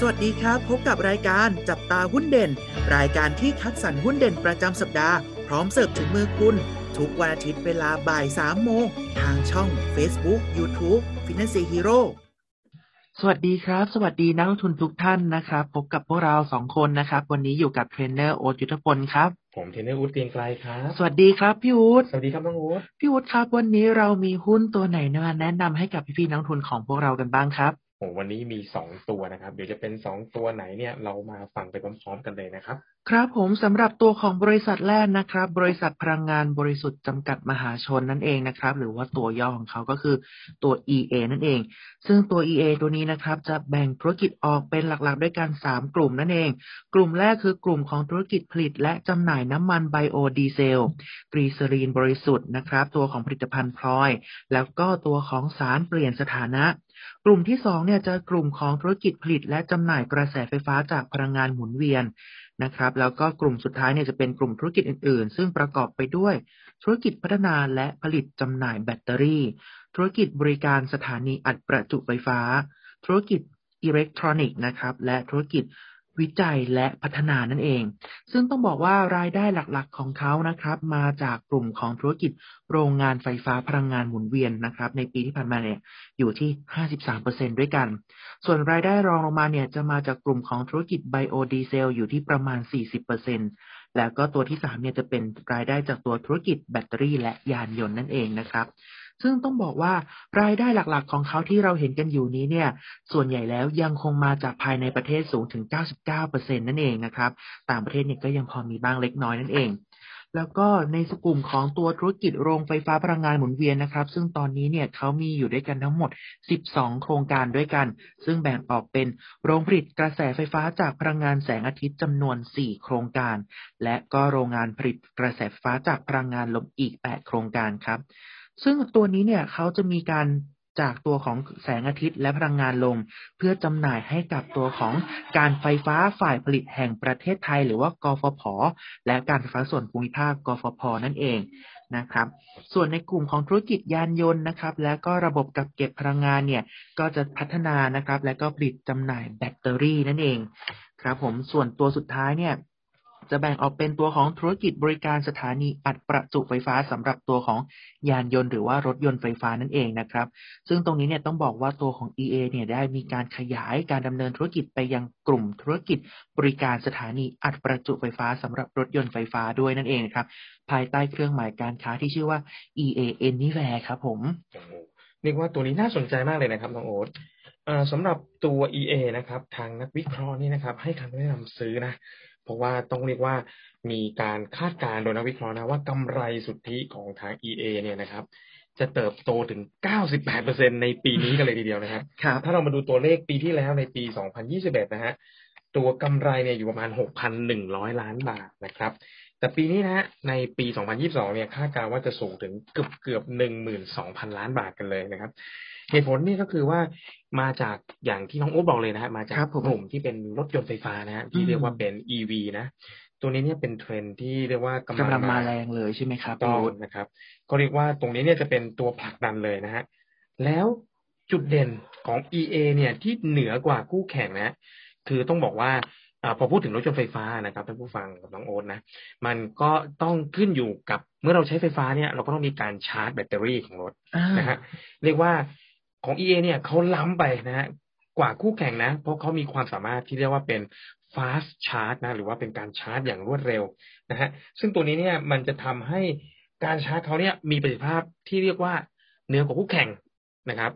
สวัสดีครับ พบกับรายการจับตาหุ้นเด่น รายการที่คัดสรรหุ้นเด่นประจำสัปดาห์ พร้อมเสิร์ฟถึงมือคุณ ทุกวันอาทิตย์เวลาบ่าย3โมง ทางช่อง Facebook YouTube Finance Hero สวัสดีครับ สวัสดีนักลงทุนทุกท่านนะครับ พบกับพวกเราสองคนนะครับ วันนี้อยู่กับเทรนเนอร์โอ๊ตยุทธพลครับผมเทรนเนอร์อู๊ดเกรียงไกรครับ สวัสดีครับพี่อู๊ดสวัสดีครับน้องโอ๊ตพี่อู๊ดครับ วันนี้เรามีหุ้นตัวไหนมาแนะนำให้กับพี่ๆนักลงทุนของพวกเรากันบ้างครับ โอ้วันนี้มีสองตัวนะครับ เดี๋ยวจะเป็นสองตัวไหนเนี่ย เรามาฟังไปพร้อมๆกันเลยนะครับ ครับผมสำหรับตัวของบริษัทแรกนะครับ บริษัทพลังงานบริสุทธิ์จำกัดมหาชนนั่นเองนะครับ หรือว่าตัวย่อของเขาก็คือตัว EA นั่นเอง ซึ่งตัว EA ตัวนี้นะครับ จะแบ่งธุรกิจออกเป็นหลักๆ ด้วยกัน 3 กลุ่มนั่นเอง กลุ่มแรกคือกลุ่มของธุรกิจผลิต และจำหน่ายน้ำมันไบโอดีเซลกลีเซอรีนบริสุทธิ์นะครับ ตัวของผลิตภัณฑ์พลอย แล้วก็ตัวของสารเปลี่ยนสถานะ กลุ่มที่สองเนี่ยจะกลุ่มของธุรกิจผลิต และจำหน่ายกระแสไฟฟ้าจากพลังงานหมุนเวียนนะครับ แล้วก็กลุ่มสุดท้ายเนี่ยจะเป็นกลุ่มธุรกิจอื่น ๆ ซึ่งประกอบไปด้วย ธุรกิจพัฒนาและผลิตจำหน่ายแบตเตอรี่ ธุรกิจบริการสถานีอัดประจุไฟฟ้า ธุรกิจอิเล็กทรอนิกส์นะครับ และธุรกิจ วิจัยและพัฒนานั่นเอง ซึ่งต้องบอกว่ารายได้หลักๆของเขานะครับ มาจากกลุ่มของธุรกิจโรงงานไฟฟ้าพลังงานหมุนเวียนนะครับ ในปีที่ผ่านมาเนี่ยอยู่ที่ 53%ด้วยกัน ส่วนรายได้รองลงมาเนี่ยจะมาจากกลุ่มของธุรกิจไบโอดีเซลอยู่ที่ประมาณ 40%แล้วก็ตัวที่3เนี่ยจะเป็นรายได้จากตัวธุรกิจแบตเตอรี่และยานยนต์นั่นเองนะครับ ซึ่งต้องบอกว่ารายได้หลักๆ ของเขาที่เราเห็นกันอยู่นี้เนี่ย ส่วนใหญ่แล้วยังคงมาจากภายในประเทศสูงถึง 99%นั่นเองนะครับ ต่างประเทศเนี่ยก็ยังพอมีบ้างเล็กน้อยนั่นเองแล้วก็ในสกลุ่มของตัวธุรกิจโรงไฟฟ้าพลังงานหมุนเวียนนะครับ ซึ่งตอนนี้เนี่ยเขามีอยู่ด้วยกันทั้งหมด 12 โครงการด้วยกัน ซึ่งแบ่งออกเป็นโรงผลิตกระแสไฟฟ้าจากพลังงานแสงอาทิตย์จำนวน 4 โครงการ และก็โรงงานผลิตกระแสไฟฟ้าจากพลังงานลมอีก 8 โครงการครับ ซึ่งตัวนี้เนี่ยเขาจะมีการจากตัวของแสงอาทิตย์และพลังงานลม เพื่อจำหน่ายให้กับตัวของการไฟฟ้าฝ่ายผลิตแห่งประเทศไทย หรือว่ากฟผ และการไฟฟ้าส่วนภูมิภาคกฟผ นั่นเองนะครับ ส่วนในกลุ่มของธุรกิจยานยนต์นะครับ และก็ระบบกักเก็บพลังงานเนี่ยก็จะพัฒนานะครับ และก็ผลิตจำหน่ายแบตเตอรี่นั่นเองครับผมส่วนตัวสุดท้ายเนี่ย จะแบ่งออกเป็นตัวของธุรกิจบริการสถานีอัดประจุไฟฟ้าสำหรับตัวของยานยนต์หรือว่ารถยนต์ไฟฟ้านั่นเองนะครับ ซึ่งตรงนี้เนี่ยต้องบอกว่าตัวของ EA เนี่ยได้มีการขยายการดำเนินธุรกิจไปยังกลุ่มธุรกิจบริการสถานีอัดประจุไฟฟ้าสำหรับรถยนต์ไฟฟ้าด้วยนั่นเองนะครับ ภายใต้เครื่องหมายการค้าที่ชื่อว่า EA Anywhere ครับผมเรียกว่าตัวนี้น่าสนใจมากเลยนะครับน้องโอ๊ตสำหรับตัว EA นะครับ ทางนักวิเคราะห์นี่นะครับ ให้คำแนะนำซื้อนะ เพราะว่าต้องเรียกว่ามีการคาดการณ์โดยนักวิเคราะห์นะว่ากำไรสุทธิของทาง EA เนี่ยนะครับ จะเติบโตถึง 98%ในปีนี้กันเลยทีเดียวนะครับครับถ้าเรามาดูตัวเลขปีที่แล้วในปี 2021 นะฮะตัวกำไรเนี่ยอยู่ประมาณ 6,100 ล้านบาทนะครับ แต่ปีนี้นะฮะในปี 2022 เนี่ยคาดการณ์ว่าจะสูงถึงเกือบเกือบ 12,000 ล้านบาทกันเลยนะครับ เหตุผลนี่ก็คือว่ามาจากอย่างที่น้องโอ๊ตบอกเลยนะฮะมาจากครับผมกลุ่มที่เป็นรถยนต์ไฟฟ้านะฮะที่เรียกว่าเป็น EV นะตัวนี้เนี่ยเป็นเทรนด์ที่เรียกว่ากำกำลังมาแรงเลยใช่ไหมครับต้พี่องอู๊ดนะครับ ก็เรียกว่าตรงนี้เนี่ยจะเป็นตัวผลักดันเลยนะฮะแล้วจุดเด่นของ EA เนี่ยที่เหนือกว่าคู่แข่งนะ คือต้องบอกว่าอาพอพูดถึงรถยนต์ไฟฟ้านะครับท่านผู้ฟังกับน้องโอ๊ตนะ มันก็ต้องขึ้นอยู่กับเมื่อเราใช้ไฟฟ้าเนี่ยเราก็ต้องมีการชาร์จแบตเตอรี่ของรถอ่านะฮะเรียกว่าของ EA เนี่ยเขาล้ำไปนะฮะกว่าคู่แข่งนะ เพราะเขามีความสามารถที่เรียกว่าเป็น fast charge นะ หรือว่าเป็นการชาร์จอย่างรวดเร็วนะฮะซึ่งตัวนี้เนี่ยมันจะทำให้การชาร์จเขาเนี่ยมีประสิทธิภาพที่เรียกว่าเหนือกว่าคู่แข่งนะครับ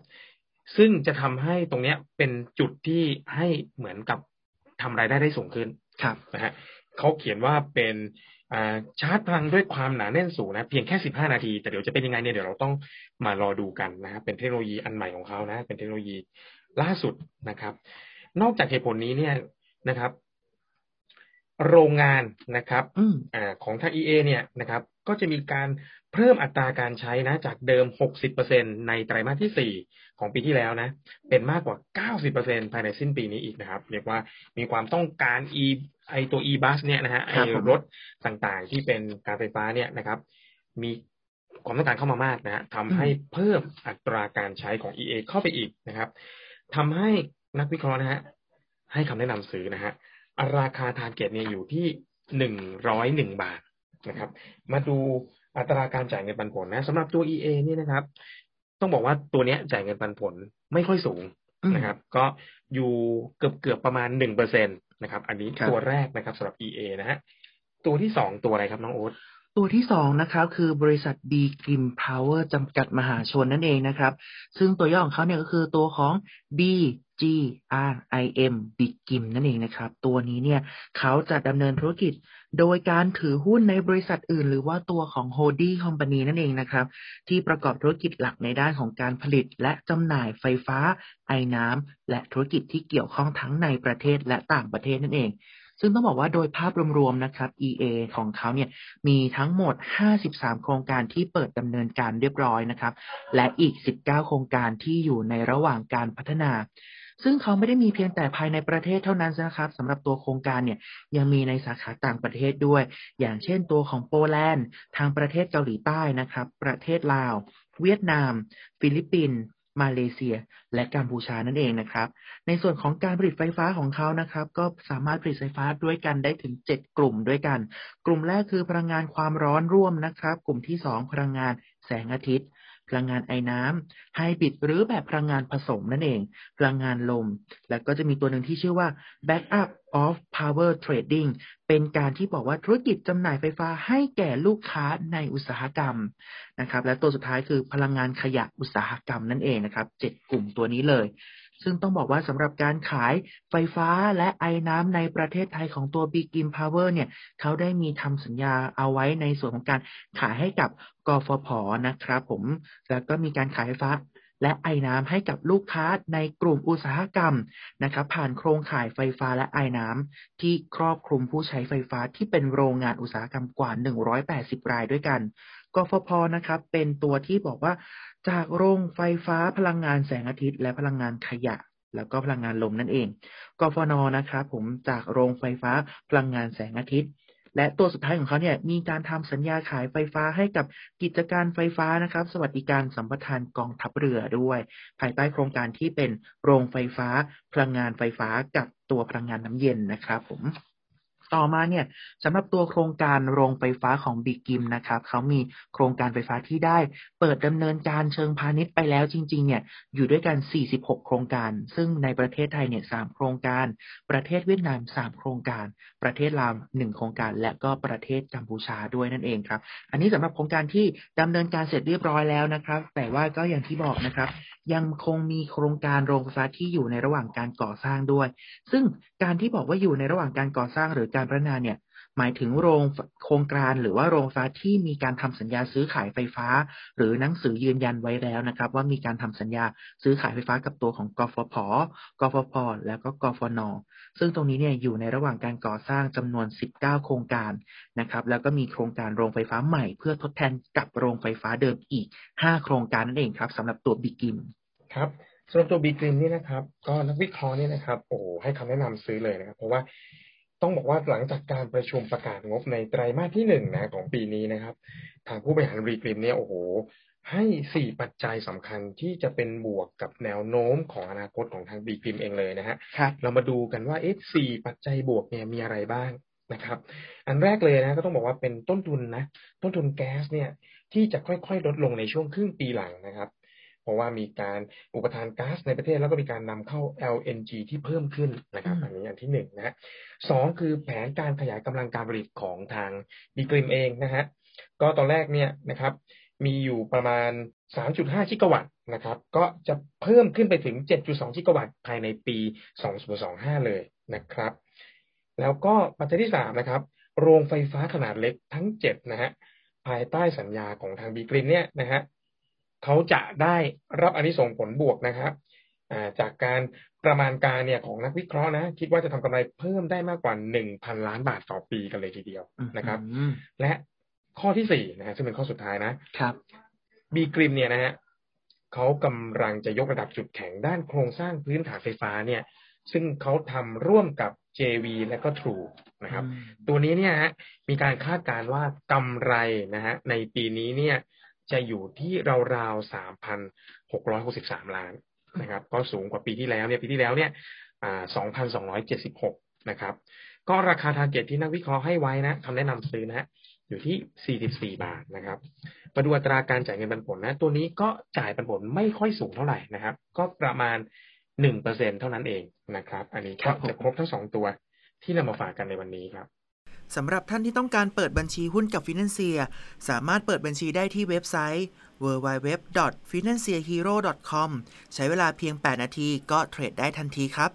ซึ่งจะทำให้ตรงเนี้ยเป็นจุดที่ให้เหมือนกับ ทำรายได้ได้สูงขึ้นครับนะฮะเขาเขียนว่าเป็นอ่าชาร์จพลังด้วยความหนาแน่นสูงนะเพียงแค่ 15 นาที แต่เดี๋ยวจะเป็นยังไงเนี่ยเดี๋ยวเราต้องมารอดูกันนะฮะเป็นเทคโนโลยีอันใหม่ของเขานะ เป็นเทคโนโลยีล่าสุดนะครับ นอกจากเหตุผลนี้เนี่ยนะครับ โรงงานนะครับอืมอาของทาง EA เนี่ยนะครับก็จะมีการเพิ่มอัตราการใช้นะ จากเดิม 60%ในไตรมาสที่ 4 ของปีที่แล้วนะ เป็นมากกว่า 90%ภายในสิ้นปีนี้อีกนะครับ เรียกว่ามีความต้องการ e ไอตัว e-bus เนี่ยนะฮะไอครับผมรถต่างๆ ที่เป็นการไฟฟ้าเนี่ยนะครับ มีความต้องการเข้ามามากนะฮะทำให้เพิ่มอัตราการใช้ของ EA เข้าไปอีกนะครับทำให้นักวิเคราะห์นะฮะให้คำแนะนำซื้อนะฮะราคาทาร์เก็ตเนี่ยอยู่ที่หนึ่งร้อยหนึ่งบาท นะครับ มาดูอัตราการจ่ายเงินปันผลนะสำหรับตัว EA นี่นะครับ ต้องบอกว่าตัวเนี้ยจ่ายเงินปันผลไม่ค่อยสูงนะครับ ก็อยู่เกือบเกือบประมาณหนึ่งเปอร์เซ็นตนะครับ อันนี้ตัวแรกนะครับสำหรับ EA นะฮะตัวที่สองตัวอะไรครับน้องโอ๊ตตัวที่สองนะครับคือบริษัท B Grim Power จำกัดมหาชนนั่นเองนะครับ ซึ่งตัวย่อของเขาเนี่ยก็คือตัวของ B G R I M B Grim นั่นเองนะครับ ตัวนี้เนี่ยเขาจะดำเนินธุรกิจโดยการถือหุ้นในบริษัทอื่น หรือว่าตัวของ h o l d i Company นั่นเองนะครับ ที่ประกอบธุรกิจหลักในด้านของการผลิต และจำหน่ายไฟฟ้า ไอ้น้ำและธุรกิจที่เกี่ยวข้องทั้งในประเทศและต่างประเทศนั่นเอง ซึ่งต้องบอกว่าโดยภาพรวมๆนะครับ EA ของเขาเนี่ยมีทั้งหมด 53 โครงการที่เปิดดำเนินการเรียบร้อยนะครับ และอีก 19 โครงการที่อยู่ในระหว่างการพัฒนา ซึ่งเขาไม่ได้มีเพียงแต่ภายในประเทศเท่านั้นนะครับสำหรับตัวโครงการเนี่ยยังมีในสาขาต่างประเทศด้วย อย่างเช่นตัวของโปแลนด์ ทางประเทศเกาหลีใต้นะครับ ประเทศลาว เวียดนาม ฟิลิปปินส์มาเลเซีย และกัมพูชานั่นเองนะครับ ในส่วนของการผลิตไฟฟ้าของเขานะครับ ก็สามารถผลิตไฟฟ้าด้วยกันได้ถึง 7 กลุ่มด้วยกัน กลุ่มแรกคือพลังงานความร้อนร่วมนะครับ กลุ่มที่ 2 พลังงานแสงอาทิตย์ พลังงานไอ้น้ำไฮบริดหรือแบบพลังงานผสมนั่นเอง พลังงานลม และก็จะมีตัวหนึ่งที่ชื่อว่า backup of power trading เป็นการที่บอกว่าธุรกิจจำหน่ายไฟฟ้าให้แก่ลูกค้าในอุตสาหกรรมนะครับ และตัวสุดท้ายคือพลังงานขยะอุตสาหกรรมนั่นเองนะครับเจ็ดกลุ่มตัวนี้เลย ซึ่งต้องบอกว่าสำหรับการขายไฟฟ้าและไอ้น้ำในประเทศไทยของตัว Big i m Power เนี่ยเขาได้มีทำสัญญาเอาไว้ในส่วนของการขายให้กับกฟผนะครับผม แล้วก็มีการขายไฟฟ้าและไอ้น้ำให้กับลูกค้าในกลุ่มอุตสาหกรรมนะครับผ่านโครงข่ายไฟฟ้าและไอ้น้ำที่ครอบคลุมผู้ใช้ไฟฟ้าที่เป็นโรงงานอุตสาหกรรมกว่า 180 รายด้วยกันกฟผนะครับเป็นตัวที่บอกว่า จากโรงไฟฟ้าพลังงานแสงอาทิตย์ และพลังงานขยะ แล้วก็พลังงานลมนั่นเอง กฟนนะครับผมจากโรงไฟฟ้าพลังงานแสงอาทิตย์ และตัวสุดท้ายของเขาเนี่ยมีการทำสัญญาขายไฟฟ้าให้กับกิจการไฟฟ้านะครับ สวัสดิการสัมปทานกองทัพเรือด้วย ภายใต้โครงการที่เป็นโรงไฟฟ้าพลังงานไฟฟ้ากับตัวพลังงานน้ำเย็นนะครับผม ต่อมาเนี่ยสำหรับตัวโครงการโรงไฟฟ้าของบิกิมนะครับเขามีโครงการไฟฟ้าที่ได้ เปิดดำเนินการเชิงพาณิชย์ไปแล้วจริง ๆ เนี่ยอยู่ด้วยกัน 46 โครงการ ซึ่งในประเทศไทยเนี่ย3โครงการ ประเทศเวียดนาม 3 โครงการ ประเทศลาว 1 โครงการ และก็ประเทศกัมพูชาด้วยนั่นเองครับ อันนี้สำหรับโครงการที่ดำเนินการเสร็จเรียบร้อยแล้วนะครับ แต่ว่าก็อย่างที่บอกนะครับ ยังคงมีโครงการโรงไฟฟ้าที่อยู่ในระหว่างการก่อสร้างด้วย ซึ่งการที่บอกว่าอยู่ในระหว่างการก่อสร้างหรือการการพัฒนาเนี่ยหมายถึงโรงโครงการหรือว่าโรงไฟฟ้าที่มีการทำสัญญาซื้อขายไฟฟ้า หรือหนังสือยืนยันไว้แล้วนะครับ ว่ามีการทำสัญญาซื้อขายไฟฟ้ากับตัวของกฟผ กฟพ แล้วก็กฟน ซึ่งตรงนี้เนี่ยอยู่ในระหว่างการก่อสร้างจำนวน 19 โครงการนะครับ แล้วก็มีโครงการโรงไฟฟ้าใหม่ เพื่อทดแทนกับโรงไฟฟ้าเดิมอีก 5 โครงการนั่นเองครับสำหรับตัวบิกิมครับสำหรับตัวบีกริมนี่นะครับ ก็นักวิเคราะห์นี่นะครับ โอ้ให้คำแนะนำซื้อเลยนะครับ เพราะว่า ต้องบอกว่าหลังจากการประชุมประกาศงบในไตรมาสที่หนึ่งนะของปีนี้นะครับ ทางผู้บริหารบีกริมเนี่ยโอ้โหให้สี่ปัจจัยสำคัญที่จะเป็นบวกกับแนวโน้มของอนาคตของทางบีกริมเองเลยนะฮะเรามาดูกันว่าเอ๊ะสี่ปัจจัยบวกเนี่ยมีอะไรบ้างนะครับ อันแรกเลยนะก็ต้องบอกว่าเป็นต้นทุนนะ ต้นทุนแก๊สเนี่ยที่จะค่อยๆ ลดลงในช่วงครึ่งปีหลังนะครับ เพราะว่ามีการอุปทานก๊าซในประเทศแล้วก็มีการนำเข้า LNG ที่เพิ่มขึ้นนะครับอันนี้อันที่หนึ่งนะฮะสองคือแผนการขยายกำลังการผลิตของทางดีกริมเองนะฮะก็ตอนแรกเนี่ยนะครับมีอยู่ประมาณ 3.5 กิกะวัตต์นะครับ ก็จะเพิ่มขึ้นไปถึง 7.2 กิกะวัตต์ภายในปี 2025 เลยนะครับ แล้วก็ปัจจัยที่สามนะครับ โรงไฟฟ้าขนาดเล็กทั้งเจ็ดนะฮะ ภายใต้สัญญาของทางบีกรินเนี่ยนะฮะ เขาจะได้รับอนนิสงผลบวกนะครับจากการประมาณการเนี่ยของนักวิเคราะห์นะ คิดว่าจะทำกำไรเพิ่มได้มากกว่าหนึ่งพันล้านบาทต่อปีกันเลยทีเดียวนะครับ และข้อที่สี่นะฮะซึ่งเป็นข้อสุดท้ายนะครับบีกริมเนี่ยนะฮะเขากำลังจะยกระดับจุดแข็งด้านโครงสร้างพื้นฐานไฟฟ้าเนี่ย ซึ่งเขาทำร่วมกับ JV และก็ True นะครับ ตัวนี้เนี่ยฮะมีการคาดการณ์ว่ากำไรนะฮะในปีนี้เนี่ย จะอยู่ที่ราวๆสามพันหกร้อยหกสิบสามล้านนะครับ ก็สูงกว่าปีที่แล้วเนี่ยปีที่แล้วเนี่ยอ่า2,276นะครับ ก็ราคา target ที่นักวิเคราะห์ให้ไว้นะคำแนะนำซื้อนะอยู่ที่ 44 บาทนะครับ มาดูอัตราการจ่ายเงินปันผลนะ ตัวนี้ก็จ่ายปันผลไม่ค่อยสูงเท่าไหร่นะครับ ก็ประมาณ 1%เท่านั้นเองนะครับ อันนี้ครัก็บผมจะครบทั้งสองตัวที่นำมาฝากกันในวันนี้ครับ สำหรับท่านที่ต้องการเปิดบัญชีหุ้นกับฟินแลนเซียสามารถเปิดบัญชีได้ที่เว็บไซต์ www.financierhero.com ใช้เวลาเพียง 8 นาทีก็เทรดได้ทันทีครับ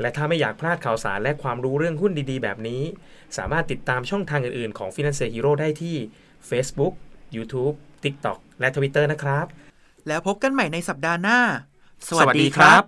และถ้าไม่อยากพลาดข่าวสารและความรู้เรื่องหุ้นดีๆ แบบนี้ สามารถติดตามช่องทางอื่นๆ ของ Financial Hero ได้ที่ Facebook, YouTube, TikTok และ Twitter นะครับ แล้วพบกันใหม่ในสัปดาห์หน้า สวัสดีครับ